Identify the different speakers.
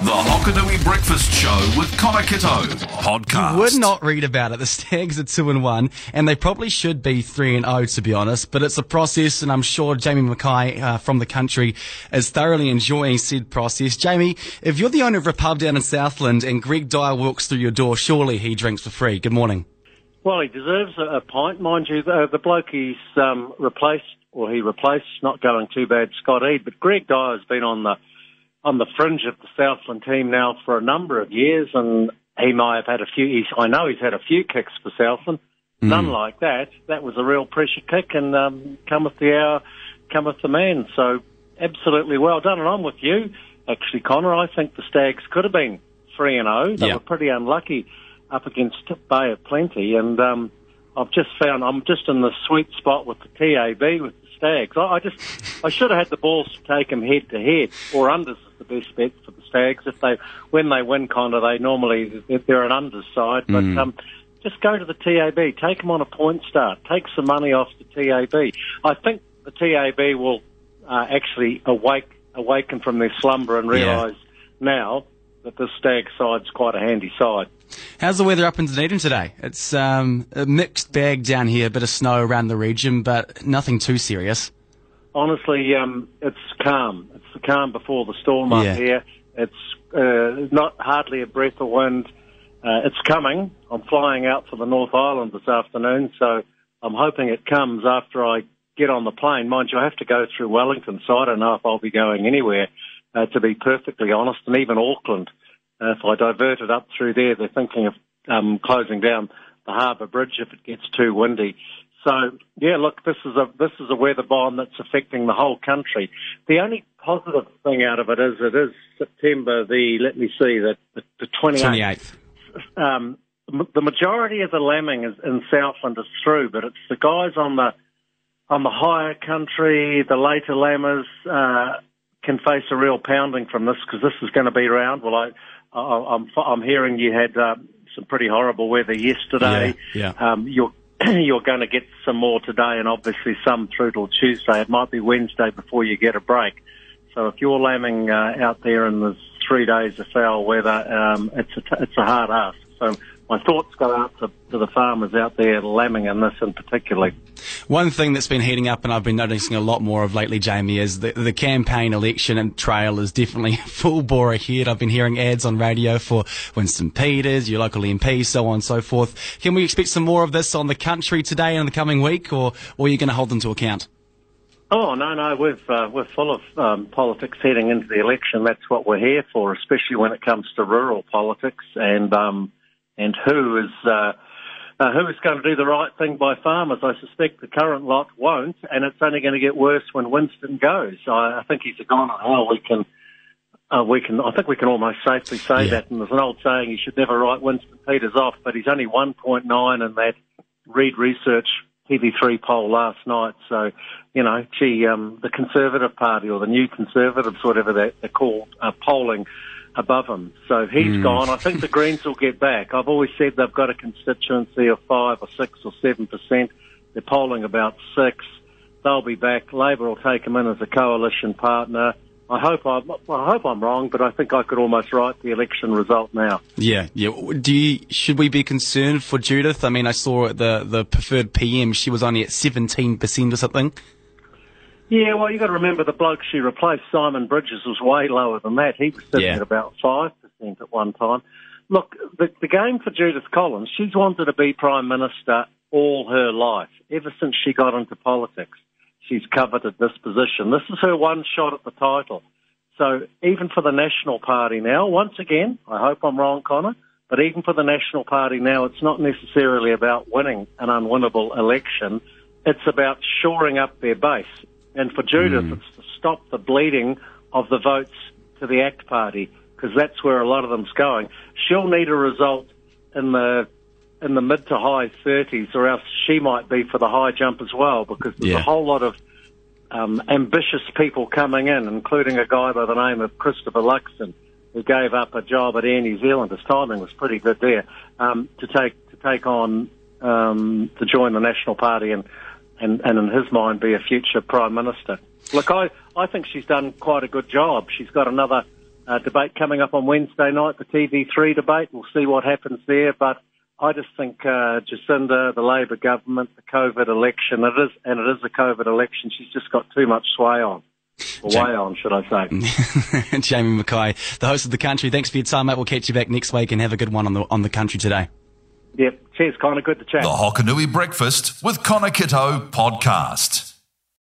Speaker 1: The Hokonui Breakfast Show with Connor Kitto podcast.
Speaker 2: You would not read about it. The Stags are two and one, and they probably should be three and zero to be honest. But it's a process, and I'm sure Jamie Mackay uh, from the country is thoroughly enjoying said process. Jamie, if you're the owner of a pub down in Southland and Greg Dyer walks through your door, surely he drinks for free. Good morning.
Speaker 3: Well, he deserves a, a pint, mind you. The, the bloke he's um, replaced, or he replaced, not going too bad, Scott Eade. But Greg Dyer's been on the on the fringe of the Southland team now for a number of years, and he might have had a few. He's, I know he's had a few kicks for Southland. Mm. None like that. That was a real pressure kick, and um, cometh the hour, cometh the man. So absolutely well done, and I'm with you, actually, Connor. I think the Stags could have been three and zero. Oh. They were pretty unlucky up against Bay of Plenty, and um, I've just found I'm just in the sweet spot with the TAB with the Stags. I, I just I should have had the balls to take them head to head or unders the best bet for the Stags. If they, when they win, kind of, they normally they're an underside, but mm. um, just go to the TAB, take them on a point start, take some money off the TAB. I think the TAB will uh, actually awake, awaken from their slumber and realise yeah. now that the Stag side's quite a handy side.
Speaker 2: How's the weather up in Dunedin today? It's um, a mixed bag down here, a bit of snow around the region, but nothing too serious.
Speaker 3: Honestly, um, it's calm. The calm before the storm up here. It's uh, not hardly a breath of wind. Uh, it's coming. I'm flying out to the North Island this afternoon, so I'm hoping it comes after I get on the plane. Mind you, I have to go through Wellington, so I don't know if I'll be going anywhere, uh, to be perfectly honest, and even Auckland. Uh, if I divert it up through there, they're thinking of um, closing down the harbour bridge if it gets too windy. So yeah, look, this is a this is a weather bomb that's affecting the whole country. The only positive thing out of it is it is September the let me see the the twenty eighth. Um, the majority of the lambing is in Southland is through, but it's the guys on the on the higher country, the later lambers uh, can face a real pounding from this because this is going to be around. Well, I, I I'm I'm hearing you had uh, some pretty horrible weather yesterday.
Speaker 2: Yeah. yeah.
Speaker 3: Um, you're you're going to get some more today and obviously some through till Tuesday. It might be Wednesday before you get a break. So if you're lambing uh, out there and there's three days of foul weather, um, it's a t- it's a hard ask. So my thoughts go out to, to the farmers out there lambing in this in particular.
Speaker 2: One thing that's been heating up and I've been noticing a lot more of lately, Jamie, is the, the campaign election and trail is definitely full bore ahead. I've been hearing ads on radio for Winston Peters, your local MP, so on and so forth. Can we expect some more of this on the country today and in the coming week, or, or are you going to hold them to account?
Speaker 3: Oh no, no, we've uh, we're full of um, politics heading into the election. That's what we're here for, especially when it comes to rural politics. And um, and who is uh, uh, who is going to do the right thing by farmers. I suspect the current lot won't, and it's only going to get worse when Winston goes. I, I think he's a guy how we can. Uh, we can, I think we can almost safely say yeah. that. And there's an old saying, you should never write Winston Peters off, but he's only 1.9 in that Reid Research TV3 poll last night. So, you know, gee, um, the Conservative Party or the New Conservatives, whatever they're, they're called, are polling above him. So he's mm. gone. I think the Greens will get back. I've always said they've got a constituency of five or six or seven percent. They're polling about six. They'll be back. Labor will take them in as a coalition partner. I hope I'm, I hope I'm wrong, but I think I could almost write the election result now.
Speaker 2: Yeah, yeah. Do you, should we be concerned for Judith? I mean, I saw the the preferred PM. She was only at seventeen percent or something.
Speaker 3: Yeah, well, you've got to remember the bloke she replaced, Simon Bridges, was way lower than that. He was sitting yeah. at about 5% at one time. Look, the, the game for Judith Collins, she's wanted to be Prime Minister all her life, ever since she got into politics. She's coveted this position. This is her one shot at the title. So even for the National Party now, once again, I hope I'm wrong, Connor, but even for the National Party now, it's not necessarily about winning an unwinnable election. It's about shoring up their base. And for Judith, mm. it's to stop the bleeding of the votes to the ACT Party because that's where a lot of them's going. She'll need a result in the in the mid to high 30s, or else she might be for the high jump as well, because there's yeah. a whole lot of um, ambitious people coming in, including a guy by the name of Christopher Luxon, who gave up a job at Air New Zealand. His timing was pretty good there um, to take to take on um, to join the National Party and and, and in his mind be a future prime minister. Look, I, I think she's done quite a good job. She's got another uh, debate coming up on Wednesday night, the TV3 debate. We'll see what happens there. But I just think uh, Jacinda, the Labor government, the COVID election, it is, and it is a COVID election. She's just got too much sway on. Or way on, should I say?
Speaker 2: Jamie Mackay, the host of the country. Thanks for your time, mate. We'll catch you back next week and have a good one on the on the country today.
Speaker 3: Yep. Cheers, Connor. Good to chat.
Speaker 1: The Hokonui Breakfast with Connor Kitto podcast.